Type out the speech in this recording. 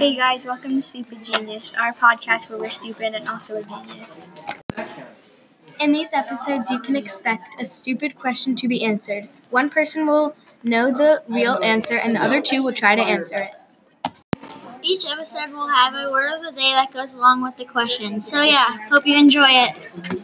Hey guys, welcome to Stupid Genius, our podcast where we're stupid and also a genius. In these episodes, you can expect a stupid question to be answered. One person will know the real answer, and the other two will try to answer it. Each episode will have a word of the day that goes along with the question. So, yeah, hope you enjoy it.